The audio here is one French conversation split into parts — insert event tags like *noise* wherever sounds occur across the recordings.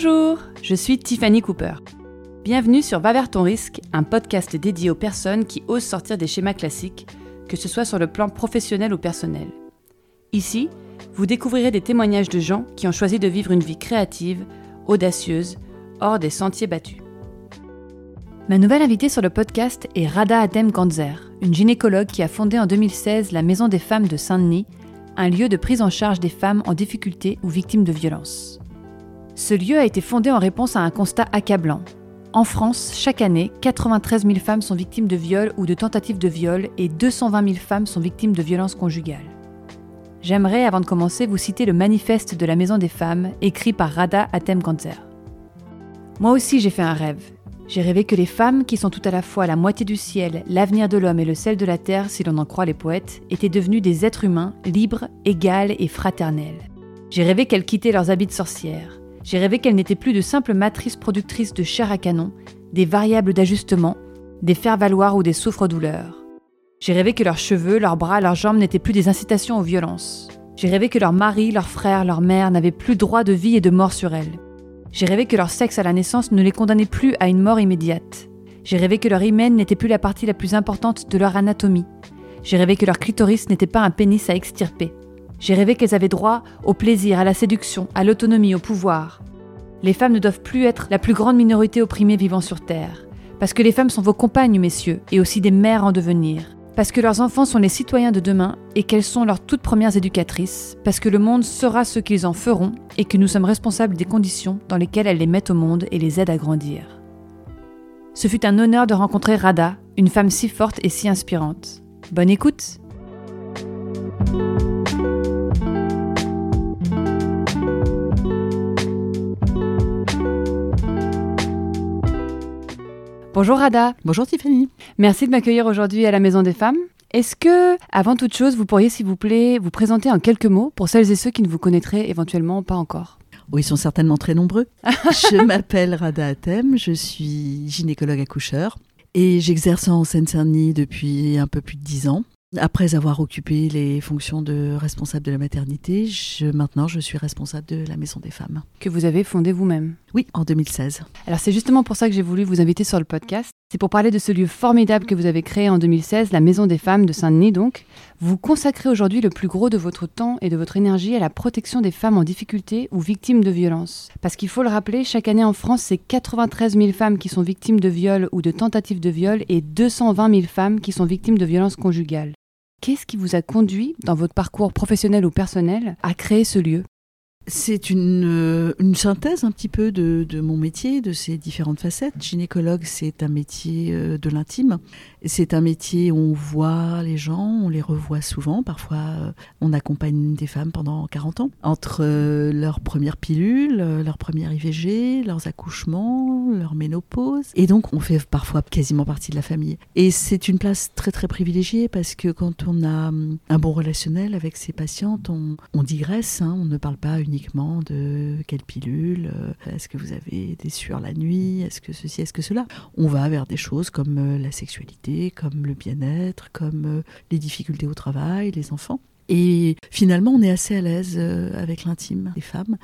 Bonjour, je suis Tiffany Cooper. Bienvenue sur Va vers ton risque, un podcast dédié aux personnes qui osent sortir des schémas classiques, que ce soit sur le plan professionnel ou personnel. Ici, vous découvrirez des témoignages de gens qui ont choisi de vivre une vie créative, audacieuse, hors des sentiers battus. Ma nouvelle invitée sur le podcast est Rada Adem Ganzer, une gynécologue qui a fondé en 2016 la Maison des femmes de Saint-Denis, un lieu de prise en charge des femmes en difficulté ou victimes de violences. Ce lieu a été fondé en réponse à un constat accablant. En France, chaque année, 93 000 femmes sont victimes de viol ou de tentatives de viol et 220 000 femmes sont victimes de violences conjugales. J'aimerais, avant de commencer, vous citer le manifeste de la Maison des femmes, écrit par Rada Atem Ganzer. Moi aussi, j'ai fait un rêve. J'ai rêvé que les femmes, qui sont tout à la fois la moitié du ciel, l'avenir de l'homme et le sel de la terre, si l'on en croit les poètes, étaient devenues des êtres humains libres, égales et fraternels. J'ai rêvé qu'elles quittaient leurs habits de sorcières, j'ai rêvé qu'elles n'étaient plus de simples matrices productrices de chair à canon, des variables d'ajustement, des faire-valoir ou des souffres-douleurs. J'ai rêvé que leurs cheveux, leurs bras, leurs jambes n'étaient plus des incitations aux violences. J'ai rêvé que leurs maris, leurs frères, leurs mères n'avaient plus droit de vie et de mort sur elles. J'ai rêvé que leur sexe à la naissance ne les condamnait plus à une mort immédiate. J'ai rêvé que leur hymen n'était plus la partie la plus importante de leur anatomie. J'ai rêvé que leur clitoris n'était pas un pénis à extirper. J'ai rêvé qu'elles avaient droit au plaisir, à la séduction, à l'autonomie, au pouvoir. Les femmes ne doivent plus être la plus grande minorité opprimée vivant sur Terre, parce que les femmes sont vos compagnes, messieurs, et aussi des mères en devenir, parce que leurs enfants sont les citoyens de demain et qu'elles sont leurs toutes premières éducatrices, parce que le monde sera ce qu'ils en feront et que nous sommes responsables des conditions dans lesquelles elles les mettent au monde et les aident à grandir. Ce fut un honneur de rencontrer Rada, une femme si forte et si inspirante. Bonne écoute! Bonjour Rada. Bonjour Tiffany. Merci de m'accueillir aujourd'hui à la Maison des Femmes. Est-ce que, avant toute chose, vous pourriez, s'il vous plaît, vous présenter en quelques mots pour celles et ceux qui ne vous connaîtraient éventuellement pas encore? Oui, ils sont certainement très nombreux. *laughs* je m'appelle Rada Atem, je suis gynécologue accoucheur et j'exerce en Seine-Saint-Denis depuis un peu plus de dix ans. Après avoir occupé les fonctions de responsable de la maternité, je, maintenant je suis responsable de la Maison des Femmes. Que vous avez fondée vous-même Oui, en 2016. Alors c'est justement pour ça que j'ai voulu vous inviter sur le podcast. C'est pour parler de ce lieu formidable que vous avez créé en 2016, la Maison des Femmes de Saint-Denis donc. Vous consacrez aujourd'hui le plus gros de votre temps et de votre énergie à la protection des femmes en difficulté ou victimes de violences. Parce qu'il faut le rappeler, chaque année en France, c'est 93 000 femmes qui sont victimes de viols ou de tentatives de viol et 220 000 femmes qui sont victimes de violences conjugales. Qu'est-ce qui vous a conduit, dans votre parcours professionnel ou personnel, à créer ce lieu? C'est une, euh, une, synthèse un petit peu de, de, mon métier, de ses différentes facettes. Gynécologue, c'est un métier euh, de l'intime. C'est un métier où on voit les gens, on les revoit souvent. Parfois, euh, on accompagne des femmes pendant 40 ans. Entre leur première pilule, leur première IVG, leurs accouchements, leur ménopause. Et donc, on fait parfois quasiment partie de la famille. Et c'est une place très très privilégiée parce que quand on a hum, un bon relationnel avec ses patientes, on, digresse, hein, on ne parle pas uniquement de quelle pilule, euh, est-ce que vous avez des sueurs la nuit, est-ce que ceci, est-ce que cela. On va vers des choses comme euh, la sexualité, comme le bien-être, comme euh, les difficultés au travail, les enfants. Et finalement, on est assez à l'aise avec l'intime des femmes.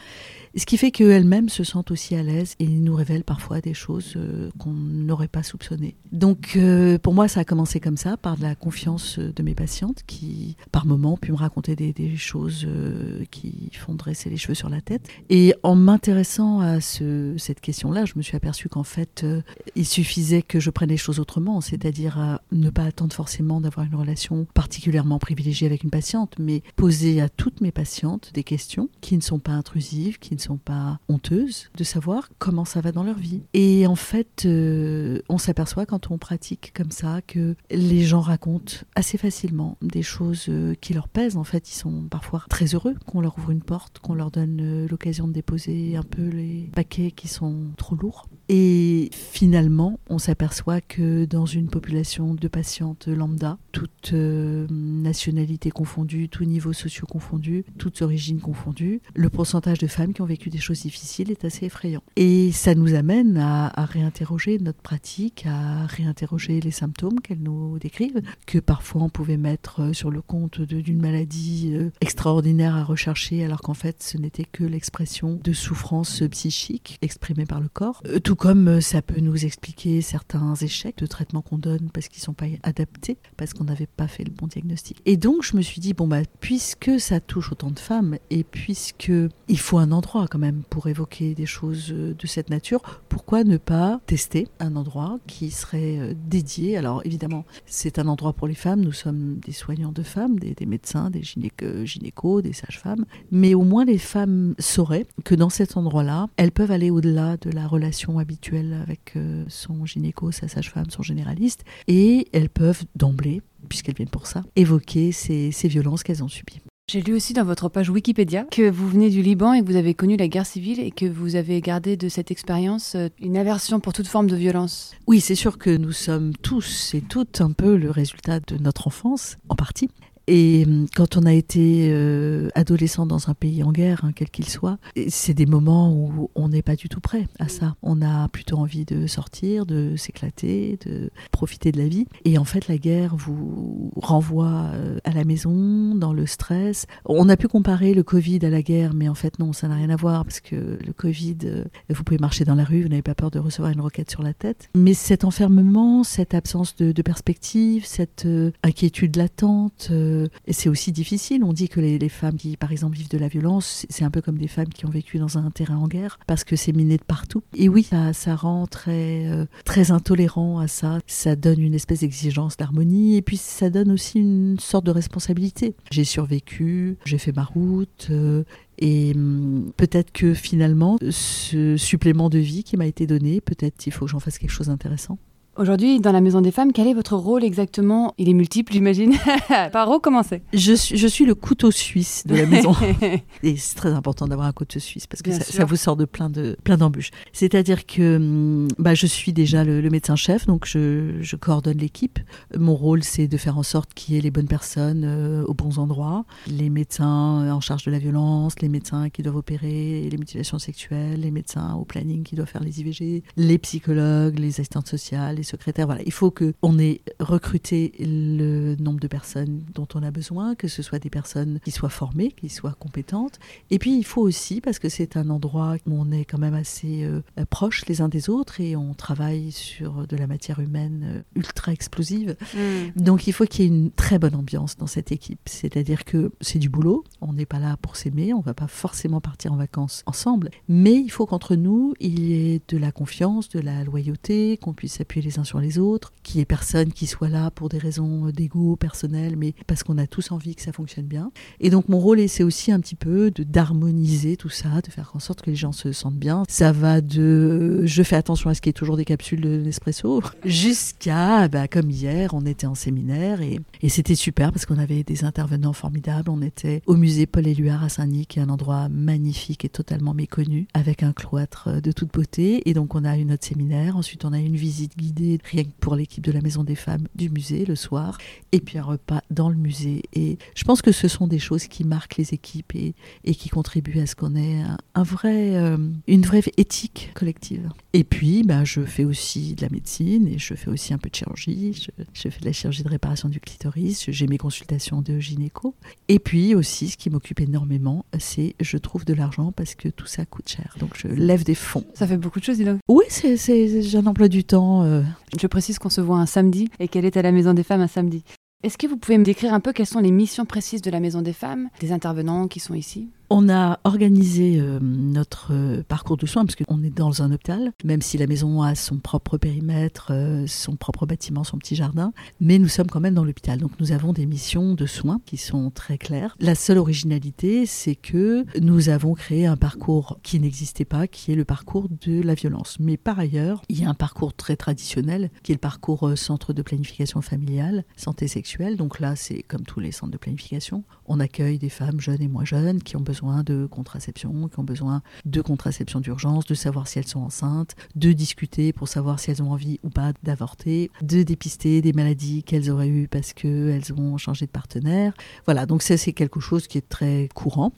Ce qui fait qu'elles-mêmes se sentent aussi à l'aise et nous révèlent parfois des choses euh, qu'on n'aurait pas soupçonnées. Donc euh, pour moi, ça a commencé comme ça, par de la confiance de mes patientes qui, par moments, pu me raconter des, choses euh, qui font dresser les cheveux sur la tête. Et en m'intéressant à ce, cette question-là, je me suis aperçue qu'en fait, il suffisait que je prenne les choses autrement, c'est-à-dire ne pas attendre forcément d'avoir une relation particulièrement privilégiée avec une patiente, mais poser à toutes mes patientes des questions qui ne sont pas intrusives, qui ne sont pas honteuses de savoir comment ça va dans leur vie. Et en fait, euh, on s'aperçoit quand on pratique comme ça que les gens racontent assez facilement des choses euh, qui leur pèsent. En fait, ils sont parfois très heureux qu'on leur ouvre une porte, qu'on leur donne euh, l'occasion de déposer un peu les paquets qui sont trop lourds. Et finalement, on s'aperçoit que dans une population de patientes lambda, toutes euh, nationalités confondues, tout niveau socio confondu, toutes origines confondues, le pourcentage de femmes qui ont vécu des choses difficiles est assez effrayant. Et ça nous amène à, réinterroger notre pratique, à réinterroger les symptômes qu'elles nous décrivent, que parfois on pouvait mettre euh, sur le compte d'une maladie euh, extraordinaire à rechercher, alors qu'en fait ce n'était que l'expression de souffrance psychique exprimée par le corps. Euh, comme ça peut nous expliquer certains échecs de traitement qu'on donne parce qu'ils ne sont pas adaptés, parce qu'on n'avait pas fait le bon diagnostic. Et donc je me suis dit, bon, bah, puisque ça touche autant de femmes, et puisque il faut un endroit quand même pour évoquer des choses de cette nature, pourquoi ne pas tester un endroit qui serait dédié? Alors évidemment, c'est un endroit pour les femmes, nous sommes des soignants de femmes, des, médecins, des gynécos, des sages-femmes, mais au moins les femmes sauraient que dans cet endroit-là, elles peuvent aller au-delà de la relation habituelle avec euh, son gynéco, sa sage-femme, son généraliste, et elles peuvent d'emblée, puisqu'elles viennent pour ça, évoquer ces, ces violences qu'elles ont subies. J'ai lu aussi dans votre page Wikipédia que vous venez du Liban et que vous avez connu la guerre civile et que vous avez gardé de cette expérience euh, une aversion pour toute forme de violence. Oui, c'est sûr que nous sommes tous et toutes un peu le résultat de notre enfance, en partie. Et hum, quand on a été euh, adolescent dans un pays en guerre, hein, quel qu'il soit, c'est des moments où on n'est pas du tout prêt à ça. On a plutôt envie de sortir, de s'éclater, de profiter de la vie. Et en fait, la guerre vous renvoie euh, à la maison, dans le stress. On a pu comparer le Covid à la guerre, mais en fait, non, ça n'a rien à voir parce que le Covid, euh, vous pouvez marcher dans la rue, vous n'avez pas peur de recevoir une roquette sur la tête. Mais cet enfermement, cette absence de, de perspective, cette inquiétude latente, euh, c'est aussi difficile. On dit que les, femmes qui, par exemple, vivent de la violence, c'est un peu comme des femmes qui ont vécu dans un terrain en guerre, parce que c'est miné de partout. Et oui, ça, rend très, euh, très intolérant à ça. Ça donne une espèce d'exigence d'harmonie, et puis ça donne aussi une sorte de responsabilité. J'ai survécu, j'ai fait ma route, euh, et hum, peut-être que finalement, ce supplément de vie qui m'a été donné, peut-être il faut que j'en fasse quelque chose d'intéressant. Aujourd'hui, dans la Maison des Femmes, quel est votre rôle exactement? Il est multiple, j'imagine. *laughs* Par où commencer? Je suis, je suis le couteau suisse de la maison. *laughs* Et c'est très important d'avoir un couteau suisse parce que ça, vous sort de plein de plein d'embûches. C'est-à-dire que hum, bah, je suis déjà le, médecin-chef, donc je, je coordonne l'équipe. Mon rôle, c'est de faire en sorte qu'il y ait les bonnes personnes euh, aux bons endroits. Les médecins en charge de la violence, les médecins qui doivent opérer les mutilations sexuelles, les médecins au planning qui doivent faire les IVG, les psychologues, les assistantes sociales, secrétaire. Voilà, il faut qu'on ait recruté le nombre de personnes dont on a besoin, que ce soit des personnes qui soient formées, qui soient compétentes. Et puis il faut aussi, parce que c'est un endroit où on est quand même assez euh, proches les uns des autres et on travaille sur de la matière humaine euh, ultra explosive. Mm. Donc il faut qu'il y ait une très bonne ambiance dans cette équipe. C'est-à-dire que c'est du boulot, on n'est pas là pour s'aimer, on va pas forcément partir en vacances ensemble, mais il faut qu'entre nous, il y ait de la confiance, de la loyauté, qu'on puisse appuyer les sur les autres, qu'il n'y ait personne qui soit là pour des raisons d'ego personnel, mais parce qu'on a tous envie que ça fonctionne bien. Et donc mon rôle, c'est aussi un petit peu d'harmoniser tout ça, de faire en sorte que les gens se sentent bien. Ça va de je fais attention à ce qu'il y ait toujours des capsules de Nespresso *laughs* jusqu'à, bah, comme hier, on était en séminaire et, et c'était super parce qu'on avait des intervenants formidables. On était au musée Paul Éluard à Saint-Denis, qui est un endroit magnifique et totalement méconnu, avec un cloître de toute beauté. Et donc on a eu notre séminaire. Ensuite, on a eu une visite guidée rien que pour l'équipe de la Maison des Femmes du musée le soir, et puis un repas dans le musée. Et je pense que ce sont des choses qui marquent les équipes et, et qui contribuent à ce qu'on ait un, vrai, euh, une vraie éthique collective. Et puis, bah, je fais aussi de la médecine et je fais aussi un peu de chirurgie. Je, fais de la chirurgie de réparation du clitoris. J'ai mes consultations de gynéco. Et puis aussi, ce qui m'occupe énormément, c'est je trouve de l'argent parce que tout ça coûte cher. Donc je lève des fonds. Ça fait beaucoup de choses, dis donc. Oui, c'est, j'ai un emploi du temps. Euh, je précise qu'on se voit un samedi et qu'elle est à la Maison des Femmes un samedi. Est-ce que vous pouvez me décrire un peu quelles sont les missions précises de la Maison des Femmes, des intervenants qui sont ici? On a organisé euh, notre euh, parcours de soins parce qu'on est dans un hôpital, même si la maison a son propre périmètre, euh, son propre bâtiment, son petit jardin, mais nous sommes quand même dans l'hôpital. Donc nous avons des missions de soins qui sont très claires. La seule originalité, c'est que nous avons créé un parcours qui n'existait pas, qui est le parcours de la violence. Mais par ailleurs, il y a un parcours très traditionnel qui est le parcours centre de planification familiale, santé sexuelle. Donc là, c'est comme tous les centres de planification. On accueille des femmes jeunes et moins jeunes qui ont besoin de contraception, qui ont besoin de contraception d'urgence, de savoir si elles sont enceintes, de discuter pour savoir si elles ont envie ou pas d'avorter, de dépister des maladies qu'elles auraient eues parce qu'elles ont changé de partenaire. Voilà, donc ça c'est quelque chose qui est très courant.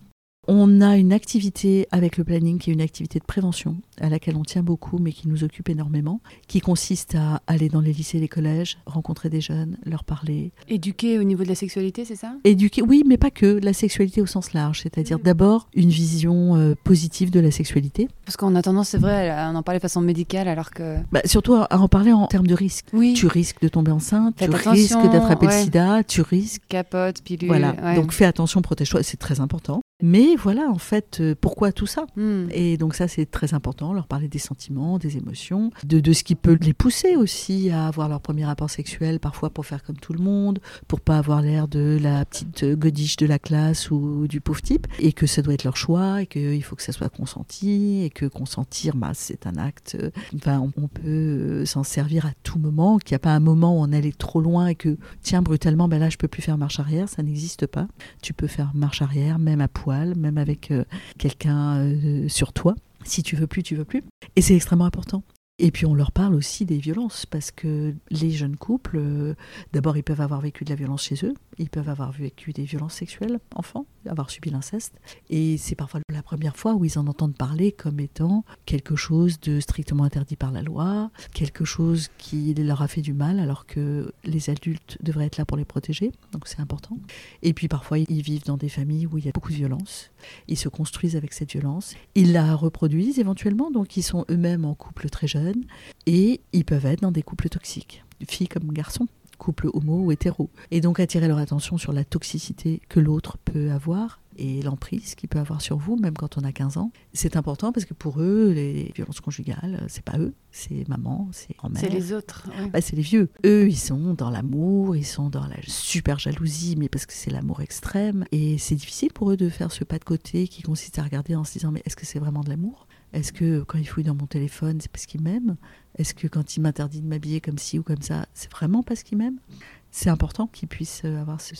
On a une activité avec le planning qui est une activité de prévention à laquelle on tient beaucoup mais qui nous occupe énormément, qui consiste à aller dans les lycées et les collèges, rencontrer des jeunes, leur parler. Éduquer au niveau de la sexualité, c'est ça? Éduquer, oui, mais pas que, la sexualité au sens large, c'est-à-dire d'abord une vision euh, positive de la sexualité. Parce qu'on a tendance, c'est vrai, à en parler de façon médicale alors que... Bah, surtout à en parler en termes de risque. Oui. Tu risques de tomber enceinte, Faites tu risques d'attraper ouais. le sida, tu risques... Capote, pilule... Voilà, ouais. donc fais attention, protège-toi, c'est très important. Mais voilà, en fait, euh, pourquoi tout ça Hmm. Et donc ça, c'est très important, leur parler des sentiments, des émotions, de, de ce qui peut les pousser aussi à avoir leur premier rapport sexuel, parfois pour faire comme tout le monde, pour pas avoir l'air de la petite euh, godiche de la classe ou du pauvre type, et que ça doit être leur choix, et qu'il faut que ça soit consenti, et que consentir, bah, c'est un acte, euh, enfin, on, on peut s'en servir à tout moment, qu'il n'y a pas un moment où on allait trop loin et que, tiens, brutalement, ben là, je peux plus faire marche arrière, ça n'existe pas. Tu peux faire marche arrière, même à même avec euh, quelqu'un euh, sur toi. Si tu veux plus, tu veux plus. Et c'est extrêmement important. Et puis on leur parle aussi des violences, parce que les jeunes couples, euh, d'abord ils peuvent avoir vécu de la violence chez eux, ils peuvent avoir vécu des violences sexuelles, enfants, avoir subi l'inceste. Et c'est parfois la première fois où ils en entendent parler comme étant quelque chose de strictement interdit par la loi, quelque chose qui leur a fait du mal, alors que les adultes devraient être là pour les protéger, donc c'est important. Et puis parfois ils vivent dans des familles où il y a beaucoup de violence, ils se construisent avec cette violence, ils la reproduisent éventuellement, donc ils sont eux-mêmes en couple très et ils peuvent être dans des couples toxiques, filles comme garçons, couple homo ou hétéro. Et donc attirer leur attention sur la toxicité que l'autre peut avoir et l'emprise qu'il peut avoir sur vous, même quand on a 15 ans. C'est important parce que pour eux, les violences conjugales, c'est pas eux, c'est maman, c'est grand-mère. C'est les autres. ouais. Bah, c'est les vieux. Eux, ils sont dans l'amour, ils sont dans la super jalousie, mais parce que c'est l'amour extrême. Et c'est difficile pour eux de faire ce pas de côté qui consiste à regarder en se disant mais est-ce que c'est vraiment de l'amour? Est-ce que quand il fouille dans mon téléphone, c'est parce qu'il m'aime? Est-ce que quand il m'interdit de m'habiller comme ci ou comme ça, c'est vraiment parce qu'il m'aime? C'est important qu'ils puissent euh, avoir ce,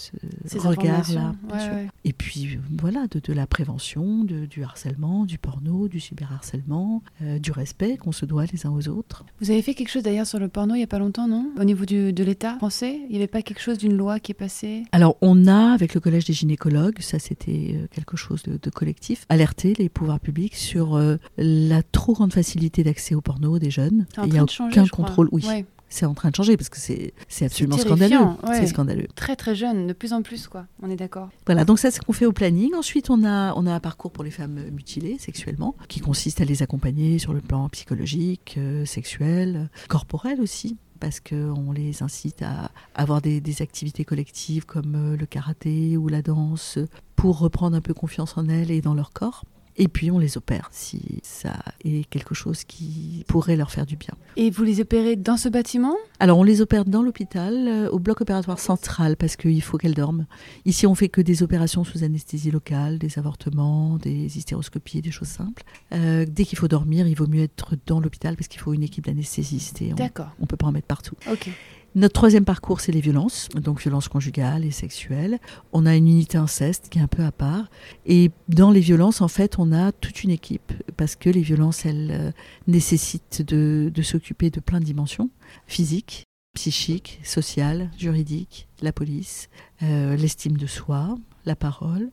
regard-là. ouais, ouais. Et puis euh, voilà, de, de la prévention, de- du harcèlement, du porno, du cyberharcèlement, euh, du respect qu'on se doit les uns aux autres. Vous avez fait quelque chose d'ailleurs sur le porno il y a pas longtemps, non? Au niveau du- de l'État français, il n'y avait pas quelque chose d'une loi qui est passée? Alors, on a, avec le Collège des gynécologues, ça c'était quelque chose de, de collectif, alerté les pouvoirs publics sur euh, la trop grande facilité d'accès au porno des jeunes. Il n'y a changer, aucun contrôle. Oui, Ouais. C'est en train de changer parce que c'est absolument scandaleux. ouais. C'est scandaleux. Très très jeune, de plus en plus quoi. On est d'accord. Voilà, donc ça c'est ce qu'on fait au planning. Ensuite, on a, on a un parcours pour les femmes mutilées sexuellement, qui consiste à les accompagner sur le plan psychologique, euh, sexuel, corporel aussi parce qu'on les incite à avoir des, des activités collectives comme euh, le karaté ou la danse pour reprendre un peu confiance en elles et dans leur corps. Et puis on les opère si ça est quelque chose qui pourrait leur faire du bien. Et vous les opérez dans ce bâtiment? Alors on les opère dans l'hôpital, euh, au bloc opératoire central, parce qu'il faut qu'elles dorment. Ici on fait que des opérations sous anesthésie locale, des avortements, des hystéroscopies, des choses simples. Euh, dès qu'il faut dormir, il vaut mieux être dans l'hôpital parce qu'il faut une équipe d'anesthésistes et on ne peut pas en mettre partout. Ok. Notre troisième parcours, c'est les violences, donc violences conjugales et sexuelles. On a une unité inceste qui est un peu à part. Et dans les violences, en fait, on a toute une équipe, parce que les violences, elles euh, nécessitent de, s'occuper de plein de dimensions, physiques, psychiques, sociales, juridiques, la police, euh, l'estime de soi, la parole.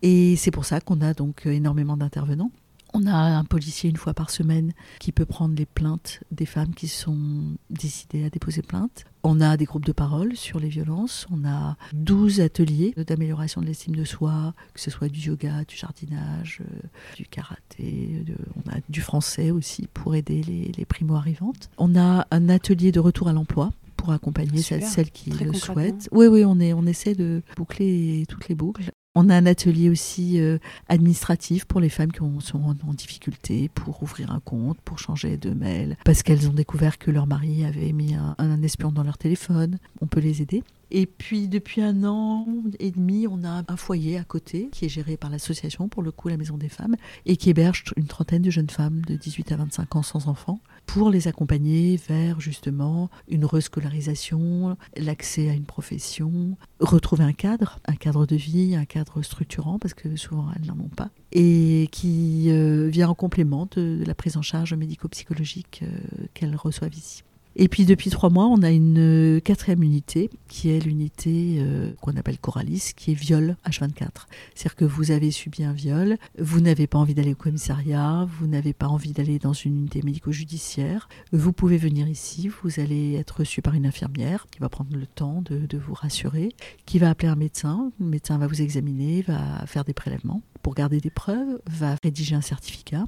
Et c'est pour ça qu'on a donc énormément d'intervenants. On a un policier une fois par semaine qui peut prendre les plaintes des femmes qui sont décidées à déposer plainte. On a des groupes de parole sur les violences. On a 12 ateliers d'amélioration de l'estime de soi, que ce soit du yoga, du jardinage, euh, du karaté. de- on a du français aussi pour aider les, les primo-arrivantes. On a un atelier de retour à l'emploi pour accompagner Super. celles, celles qui Très le souhaitent. Oui, oui, on, est, on essaie de boucler toutes les boucles. On a un atelier aussi euh, administratif pour les femmes qui ont- sont en, en difficulté pour ouvrir un compte, pour changer de mail, parce qu'elles ont découvert que leur mari avait mis un, un espion dans leur téléphone. On peut les aider. Et puis depuis un an et demi, on a un foyer à côté qui est géré par l'association, pour le coup la Maison des Femmes, et qui héberge une trentaine de jeunes femmes de 18 à 25 ans sans enfants, pour les accompagner vers justement une rescolarisation, l'accès à une profession, retrouver un cadre, un cadre de vie, un cadre structurant, parce que souvent elles n'en ont pas, et qui euh, vient en complément de, la prise en charge médico-psychologique euh, qu'elles reçoivent ici. Et puis depuis trois mois, on a une euh, quatrième unité qui est l'unité euh, qu'on appelle Coralis, qui est viol H24. C'est-à-dire que vous avez subi un viol, vous n'avez pas envie d'aller au commissariat, vous n'avez pas envie d'aller dans une unité médico-judiciaire, vous pouvez venir ici, vous allez être reçu par une infirmière qui va prendre le temps de, de vous rassurer, qui va appeler un médecin, le médecin va vous examiner, va faire des prélèvements. Pour garder des preuves, va rédiger un certificat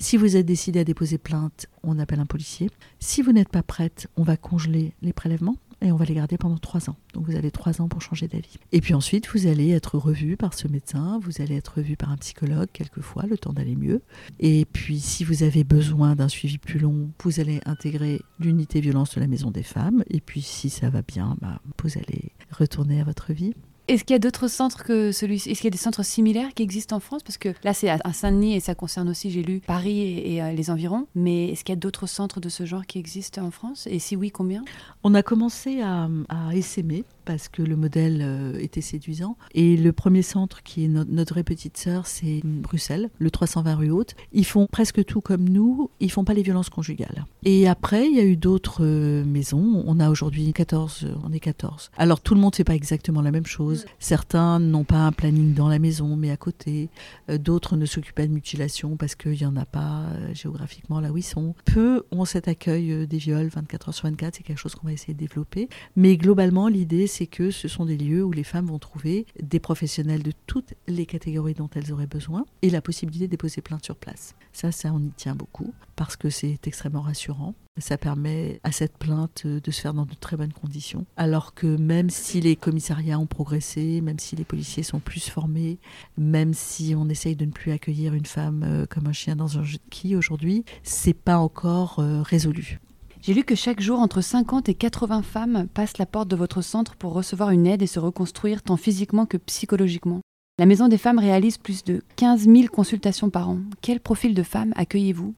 si vous êtes décidé à déposer plainte, on appelle un policier. Si vous n'êtes pas prête, on va congeler les prélèvements et on va les garder pendant trois ans. Donc vous avez trois ans pour changer d'avis. Et puis ensuite, vous allez être revu par ce médecin, vous allez être revu par un psychologue quelquefois, le temps d'aller mieux. Et puis si vous avez besoin d'un suivi plus long, vous allez intégrer l'unité violence de la maison des femmes. Et puis si ça va bien, bah, vous allez retourner à votre vie. Est-ce qu'il y a d'autres centres que celui-ci Est-ce qu'il y a des centres similaires qui existent en France? Parce que là, c'est à Saint-Denis et ça concerne aussi, j'ai lu, Paris et, euh, les environs. Mais est-ce qu'il y a d'autres centres de ce genre qui existent en France? Et si oui, combien? On a commencé à, à essaimer parce que le modèle euh, était séduisant. Et le premier centre, qui est notre vraie petite sœur, c'est Bruxelles, le 320 rue Haute. Ils font presque tout comme nous, ils font pas les violences conjugales. Et après, il y a eu d'autres euh, maisons. On a aujourd'hui 14, euh, on est 14. Alors tout le monde ne fait pas exactement la même chose. Certains n'ont pas un planning dans la maison, mais à côté. D'autres ne s'occupent pas de mutilation parce qu'il n'y en a pas géographiquement là où ils sont. Peu ont cet accueil des viols 24 heures sur 24, c'est quelque chose qu'on va essayer de développer. Mais globalement, l'idée, c'est que ce sont des lieux où les femmes vont trouver des professionnels de toutes les catégories dont elles auraient besoin et la possibilité de déposer plainte sur place. Ça, ça, on y tient beaucoup parce que c'est extrêmement rassurant. Ça permet à cette plainte de se faire dans de très bonnes conditions. Alors que même si les commissariats ont progressé, même si les policiers sont plus formés, même si on essaye de ne plus accueillir une femme euh, comme un chien dans un jeu de quilles aujourd'hui, c'est pas encore euh, résolu. J'ai lu que chaque jour, entre 50 et 80 femmes passent la porte de votre centre pour recevoir une aide et se reconstruire tant physiquement que psychologiquement. La Maison des femmes réalise plus de 15 000 consultations par an. Quel profil de femmes accueillez-vous?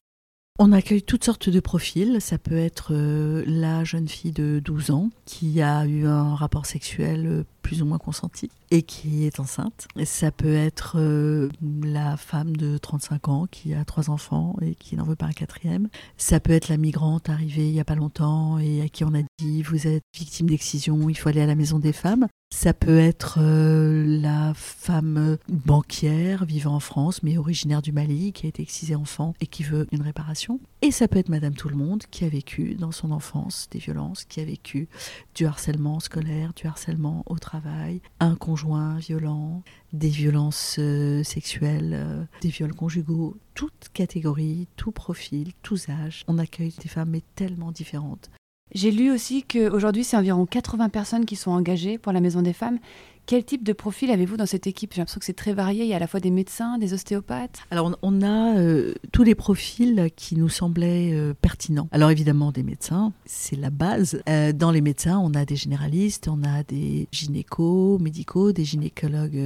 On accueille toutes sortes de profils. Ça peut être euh, la jeune fille de 12 ans qui a eu un rapport sexuel euh, plus ou moins consenti et qui est enceinte. ça peut être euh, la femme de 35 ans qui a trois enfants et qui n'en veut pas un quatrième. Ça peut être la migrante arrivée il n'y a pas longtemps et à qui on a dit vous êtes victime d'excision, il faut aller à la maison des femmes. Ça peut être euh, la femme banquière vivant en France mais originaire du Mali qui a été excisée enfant et qui veut une réparation. Et ça peut être Madame Tout le Monde qui a vécu dans son enfance des violences, qui a vécu du harcèlement scolaire, du harcèlement au travail, un conjoint violent, des violences euh, sexuelles, euh, des viols conjugaux, toute catégorie, tout profil, tous âges. On accueille des femmes mais tellement différentes. J'ai lu aussi qu'aujourd'hui, c'est environ 80 personnes qui sont engagées pour la Maison des Femmes. Quel type de profil avez-vous dans cette équipe? J'ai l'impression que c'est très varié. Il y a à la fois des médecins, des ostéopathes. Alors, on a euh, tous les profils qui nous semblaient euh, pertinents. Alors, évidemment, des médecins, c'est la base. Euh, dans les médecins, on a des généralistes, on a des gynécos médicaux, des gynécologues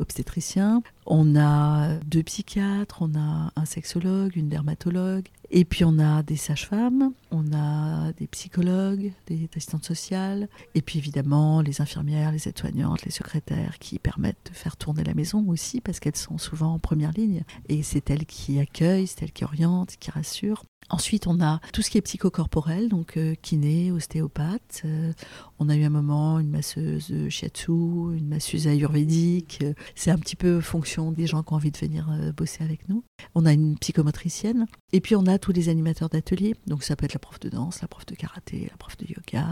obstétriciens. On a deux psychiatres, on a un sexologue, une dermatologue, et puis on a des sages-femmes, on a des psychologues, des assistantes sociales, et puis évidemment les infirmières, les aides-soignantes, les secrétaires qui permettent de faire tourner la maison aussi parce qu'elles sont souvent en première ligne. Et c'est elles qui accueillent, c'est elles qui orientent, qui rassurent. Ensuite, on a tout ce qui est psychocorporel, donc euh, kiné, ostéopathe. Euh, on a eu un moment une masseuse shiatsu, une masseuse ayurvédique. Euh, c'est un petit peu fonction des gens qui ont envie de venir bosser avec nous. On a une psychomotricienne. Et puis, on a tous les animateurs d'ateliers. Donc, ça peut être la prof de danse, la prof de karaté, la prof de yoga,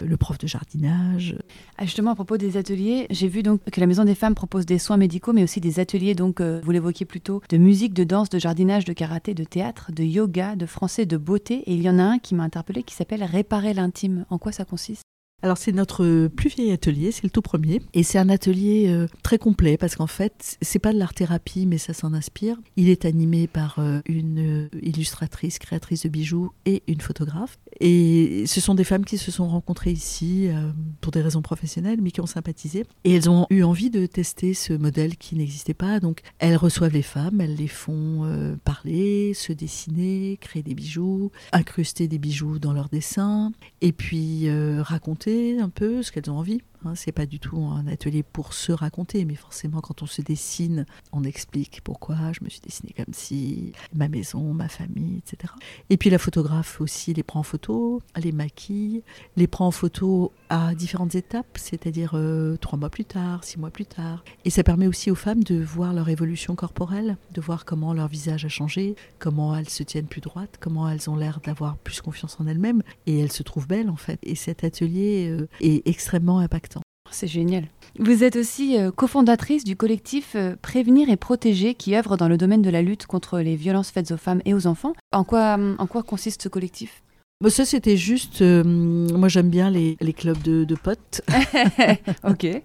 le prof de jardinage. Ah, justement, à propos des ateliers, j'ai vu donc que la Maison des Femmes propose des soins médicaux, mais aussi des ateliers, donc, vous l'évoquiez plus tôt, de musique, de danse, de jardinage, de karaté, de théâtre, de yoga, de français de beauté. Et il y en a un qui m'a interpellé qui s'appelle Réparer l'intime. En quoi ça consiste? Alors c'est notre plus vieil atelier, c'est le tout premier, et c'est un atelier euh, très complet parce qu'en fait c'est pas de l'art thérapie mais ça s'en inspire. Il est animé par euh, une illustratrice, créatrice de bijoux et une photographe. Et ce sont des femmes qui se sont rencontrées ici euh, pour des raisons professionnelles, mais qui ont sympathisé. Et elles ont eu envie de tester ce modèle qui n'existait pas. Donc elles reçoivent les femmes, elles les font euh, parler, se dessiner, créer des bijoux, incruster des bijoux dans leurs dessins, et puis euh, raconter un peu ce qu'elles ont envie. Hein, c'est pas du tout un atelier pour se raconter, mais forcément quand on se dessine, on explique pourquoi je me suis dessinée comme si, ma maison, ma famille, etc. Et puis la photographe aussi les prend en photo, les maquille, les prend en photo à différentes étapes, c'est-à-dire euh, trois mois plus tard, six mois plus tard. Et ça permet aussi aux femmes de voir leur évolution corporelle, de voir comment leur visage a changé, comment elles se tiennent plus droites, comment elles ont l'air d'avoir plus confiance en elles-mêmes, et elles se trouvent belles en fait. Et cet atelier euh, est extrêmement impactant. C'est génial. Vous êtes aussi euh, cofondatrice du collectif euh, Prévenir et Protéger qui œuvre dans le domaine de la lutte contre les violences faites aux femmes et aux enfants. En quoi, en quoi consiste ce collectif? Bon, ça, c'était juste. euh, moi, j'aime bien les, les clubs de, de potes. *laughs* Ok. *laughs*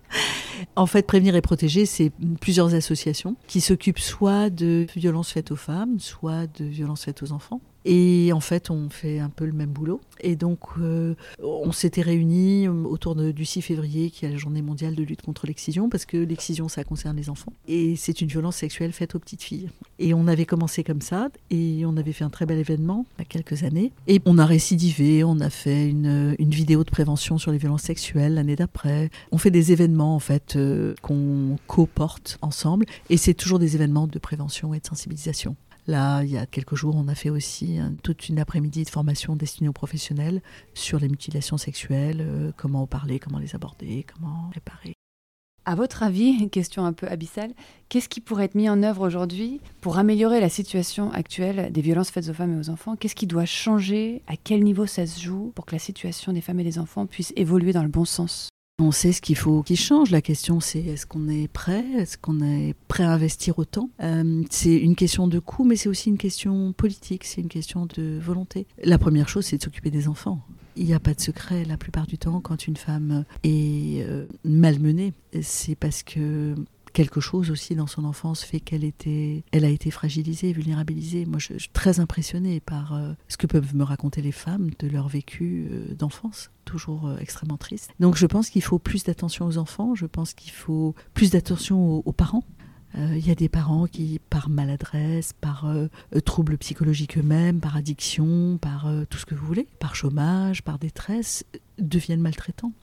En fait, Prévenir et Protéger, c'est plusieurs associations qui s'occupent soit de violences faites aux femmes, soit de violences faites aux enfants. Et en fait, on fait un peu le même boulot. Et donc, euh, on s'était réunis autour de- du 6 février, qui est la journée mondiale de lutte contre l'excision, parce que l'excision, ça concerne les enfants. Et c'est une violence sexuelle faite aux petites filles. Et on avait commencé comme ça, et on avait fait un très bel événement il y a quelques années. Et on a récidivé, on a fait une, une vidéo de prévention sur les violences sexuelles l'année d'après. On fait des événements, en fait, euh, qu'on co-porte ensemble. Et c'est toujours des événements de prévention et de sensibilisation. Là, il y a quelques jours, on a fait aussi hein, toute une après-midi de formation destinée aux professionnels sur les mutilations sexuelles, euh, comment en parler, comment les aborder, comment réparer. À votre avis, une question un peu abyssale, qu'est-ce qui pourrait être mis en œuvre aujourd'hui pour améliorer la situation actuelle des violences faites aux femmes et aux enfants? Qu'est-ce qui doit changer? À quel niveau ça se joue pour que la situation des femmes et des enfants puisse évoluer dans le bon sens? On sait ce qu'il faut qu'il change. La question, c'est est-ce qu'on est prêt? Est-ce qu'on est prêt à investir autant? Euh, C'est une question de coût, mais c'est aussi une question politique. C'est une question de volonté. La première chose, c'est de s'occuper des enfants. Il n'y a pas de secret. La plupart du temps, quand une femme est euh, malmenée, c'est parce que quelque chose aussi dans son enfance fait qu'elle était, elle a été fragilisée, vulnérabilisée. Moi, je, suis très impressionnée par euh, ce que peuvent me raconter les femmes de leur vécu euh, d'enfance, toujours euh, extrêmement triste. Donc, je pense qu'il faut plus d'attention aux enfants. Je pense qu'il faut plus d'attention aux, parents. Il y a des parents qui, par maladresse, par troubles psychologiques eux-mêmes, par addiction, par tout ce que vous voulez, par chômage, par détresse, deviennent maltraitants.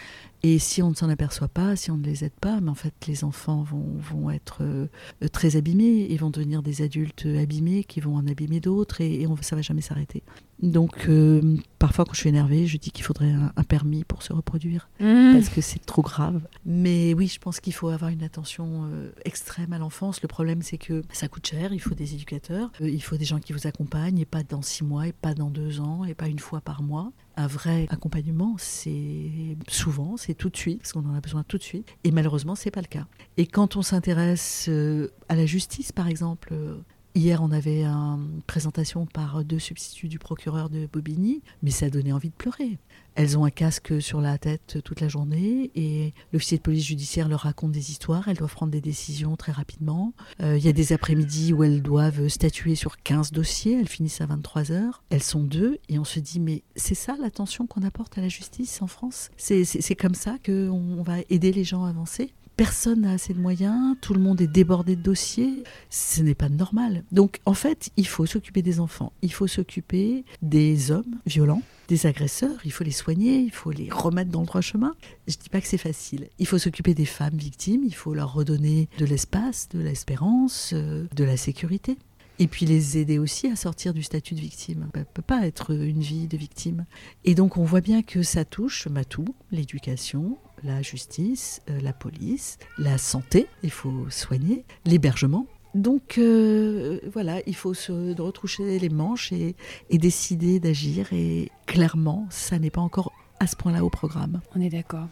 Et si on ne s'en aperçoit pas, si on ne les aide pas, mais en fait les enfants vont, vont être euh, très abîmés, ils vont devenir des adultes abîmés qui vont en abîmer d'autres et, et on, ça va jamais s'arrêter. Donc euh, parfois quand je suis énervée, je dis qu'il faudrait un, un permis pour se reproduire parce que c'est trop grave. Mais oui, je pense qu'il faut avoir une attention euh, extrême à l'enfance. Le problème, c'est que ça coûte cher, il faut des éducateurs, il faut des gens qui vous accompagnent, et pas dans six mois, et pas dans deux ans, et pas une fois par mois. Un vrai accompagnement, c'est souvent, c'est tout de suite, parce qu'on en a besoin tout de suite. Et malheureusement, c'est pas le cas. Et quand on s'intéresse euh, à la justice, par exemple, euh, Hier, on avait une présentation par deux substituts du procureur de Bobigny, mais ça donnait envie de pleurer. Elles ont un casque sur la tête toute la journée et l'officier de police judiciaire leur raconte des histoires. Elles doivent prendre des décisions très rapidement. Euh, Il y a des après-midi où elles doivent statuer sur 15 dossiers. Elles finissent à 23 heures. Elles sont deux et on se dit, mais c'est ça l'attention qu'on apporte à la justice en France? C'est comme ça qu'on va aider les gens à avancer? Personne n'a assez de moyens, tout le monde est débordé de dossiers, ce n'est pas normal. Donc en fait, il faut s'occuper des enfants, il faut s'occuper des hommes violents, des agresseurs, il faut les soigner, il faut les remettre dans le droit chemin. Je dis pas que c'est facile. Il faut s'occuper des femmes victimes, il faut leur redonner de l'espace, de l'espérance, euh, de la sécurité. Et puis les aider aussi à sortir du statut de victime. Ça ne peut pas être une vie de victime. Et donc on voit bien que ça touche bah, tout, l'éducation, la justice, euh, la police, la santé, il faut soigner, l'hébergement. Donc euh, voilà, il faut se retroucher les manches et, et décider d'agir. Et clairement, ça n'est pas encore à ce point-là au programme. On est d'accord.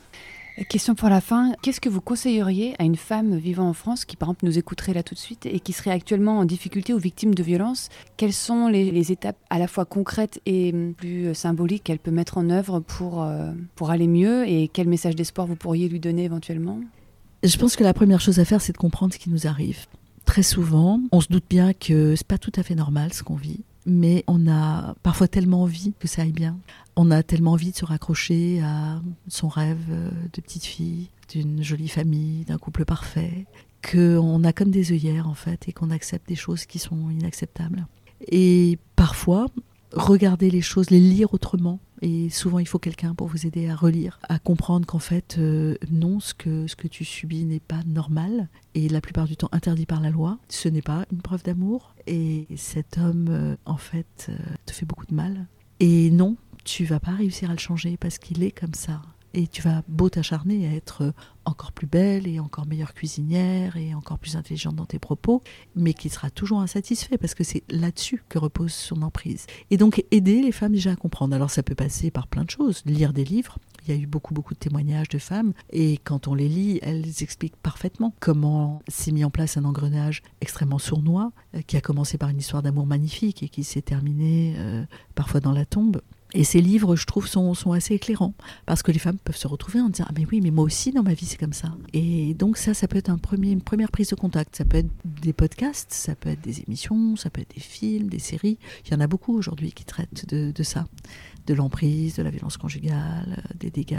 Question pour la fin. Qu'est-ce que vous conseilleriez à une femme vivant en France qui, par exemple, nous écouterait là tout de suite et qui serait actuellement en difficulté ou victime de violence? Quelles sont les, étapes à la fois concrètes et hum, plus symboliques qu'elle peut mettre en œuvre pour, euh, pour aller mieux? Et quel message d'espoir vous pourriez lui donner éventuellement? Je pense que la première chose à faire, c'est de comprendre ce qui nous arrive. Très souvent, on se doute bien que c'est pas tout à fait normal ce qu'on vit. Mais on a parfois tellement envie que ça aille bien. On a tellement envie de se raccrocher à son rêve euh, de petite fille, d'une jolie famille, d'un couple parfait, qu'on a comme des œillères en fait et qu'on accepte des choses qui sont inacceptables. Et parfois, regarder les choses, les lire autrement. Et souvent, il faut quelqu'un pour vous aider à relire, à comprendre qu'en fait, euh, non, ce que, ce que tu subis n'est pas normal et la plupart du temps interdit par la loi. Ce n'est pas une preuve d'amour. Et cet homme, euh, en fait, euh, te fait beaucoup de mal. Et non, tu vas pas réussir à le changer parce qu'il est comme ça. Et tu vas beau t'acharner à être encore plus belle et encore meilleure cuisinière et encore plus intelligente dans tes propos, mais qui sera toujours insatisfait parce que c'est là-dessus que repose son emprise. Et donc aider les femmes déjà à comprendre. Alors ça peut passer par plein de choses, lire des livres. Il y a eu beaucoup beaucoup de témoignages de femmes et quand on les lit, elles expliquent parfaitement comment s'est mis en place un engrenage extrêmement sournois euh, qui a commencé par une histoire d'amour magnifique et qui s'est terminé euh, parfois dans la tombe. Et ces livres, je trouve, sont, assez éclairants parce que les femmes peuvent se retrouver en disant ah mais oui mais moi aussi dans ma vie c'est comme ça. Et donc ça ça peut être un premier, une première prise de contact. Ça peut être des podcasts, ça peut être des émissions, ça peut être des films, des séries. Il y en a beaucoup aujourd'hui qui traitent de, de ça, de l'emprise, de la violence conjugale, des dégâts.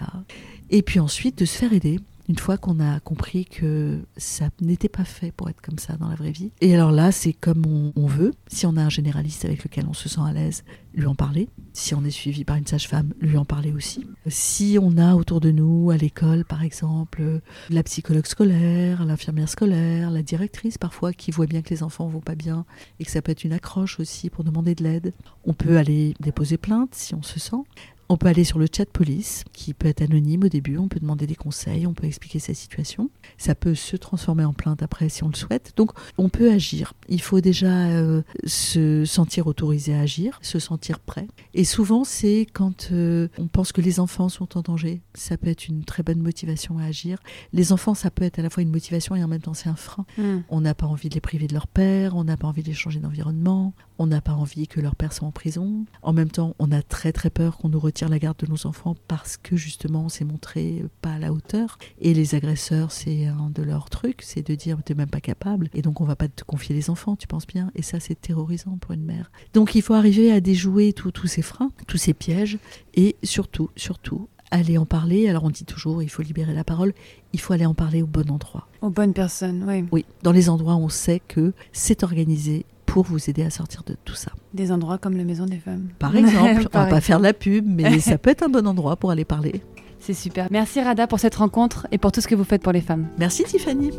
Et puis ensuite de se faire aider une fois qu'on a compris que ça n'était pas fait pour être comme ça dans la vraie vie. Et alors là, c'est comme on, veut. Si on a un généraliste avec lequel on se sent à l'aise, lui en parler. Si on est suivi par une sage-femme, lui en parler aussi. Si on a autour de nous, à l'école par exemple, la psychologue scolaire, l'infirmière scolaire, la directrice parfois qui voit bien que les enfants vont pas bien et que ça peut être une accroche aussi pour demander de l'aide, on peut aller déposer plainte si on se sent. On peut aller sur le chat police, qui peut être anonyme au début, on peut demander des conseils, on peut expliquer sa situation. Ça peut se transformer en plainte après si on le souhaite. Donc on peut agir. Il faut déjà euh, se sentir autorisé à agir, se sentir prêt. Et souvent c'est quand euh, on pense que les enfants sont en danger. Ça peut être une très bonne motivation à agir. Les enfants, ça peut être à la fois une motivation et en même temps c'est un frein. Hmm. On n'a pas envie de les priver de leur père, on n'a pas envie de les changer d'environnement, on n'a pas envie que leur père soit en prison. En même temps, on a très très peur qu'on nous retire la garde de nos enfants parce que justement on s'est montré pas à la hauteur. Et les agresseurs, c'est un de leurs trucs, c'est de dire t'es même pas capable et donc on va pas te confier les enfants, tu penses bien. Et ça c'est terrorisant pour une mère. Donc il faut arriver à déjouer tous ces freins, tous ces pièges et surtout, surtout aller en parler. Alors on dit toujours, il faut libérer la parole, il faut aller en parler au bon endroit. Aux bonnes personnes, oui. Oui, dans les endroits où on sait que c'est organisé pour vous aider à sortir de tout ça. Des endroits comme la Maison des Femmes. Par *laughs* exemple, on va pas faire de la pub, mais ça peut être un bon endroit pour aller parler. *laughs* C'est super. Merci Rada pour cette rencontre et pour tout ce que vous faites pour les femmes. Merci Tiffany.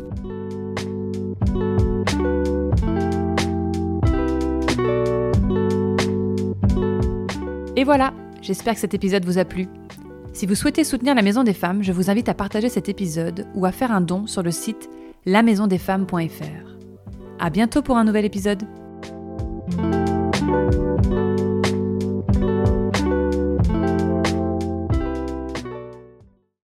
Et voilà, j'espère que cet épisode vous a plu. Si vous souhaitez soutenir la Maison des Femmes, je vous invite à partager cet épisode ou à faire un don sur le site lamaisondesfemmes.fr. À bientôt pour un nouvel épisode. Thank you.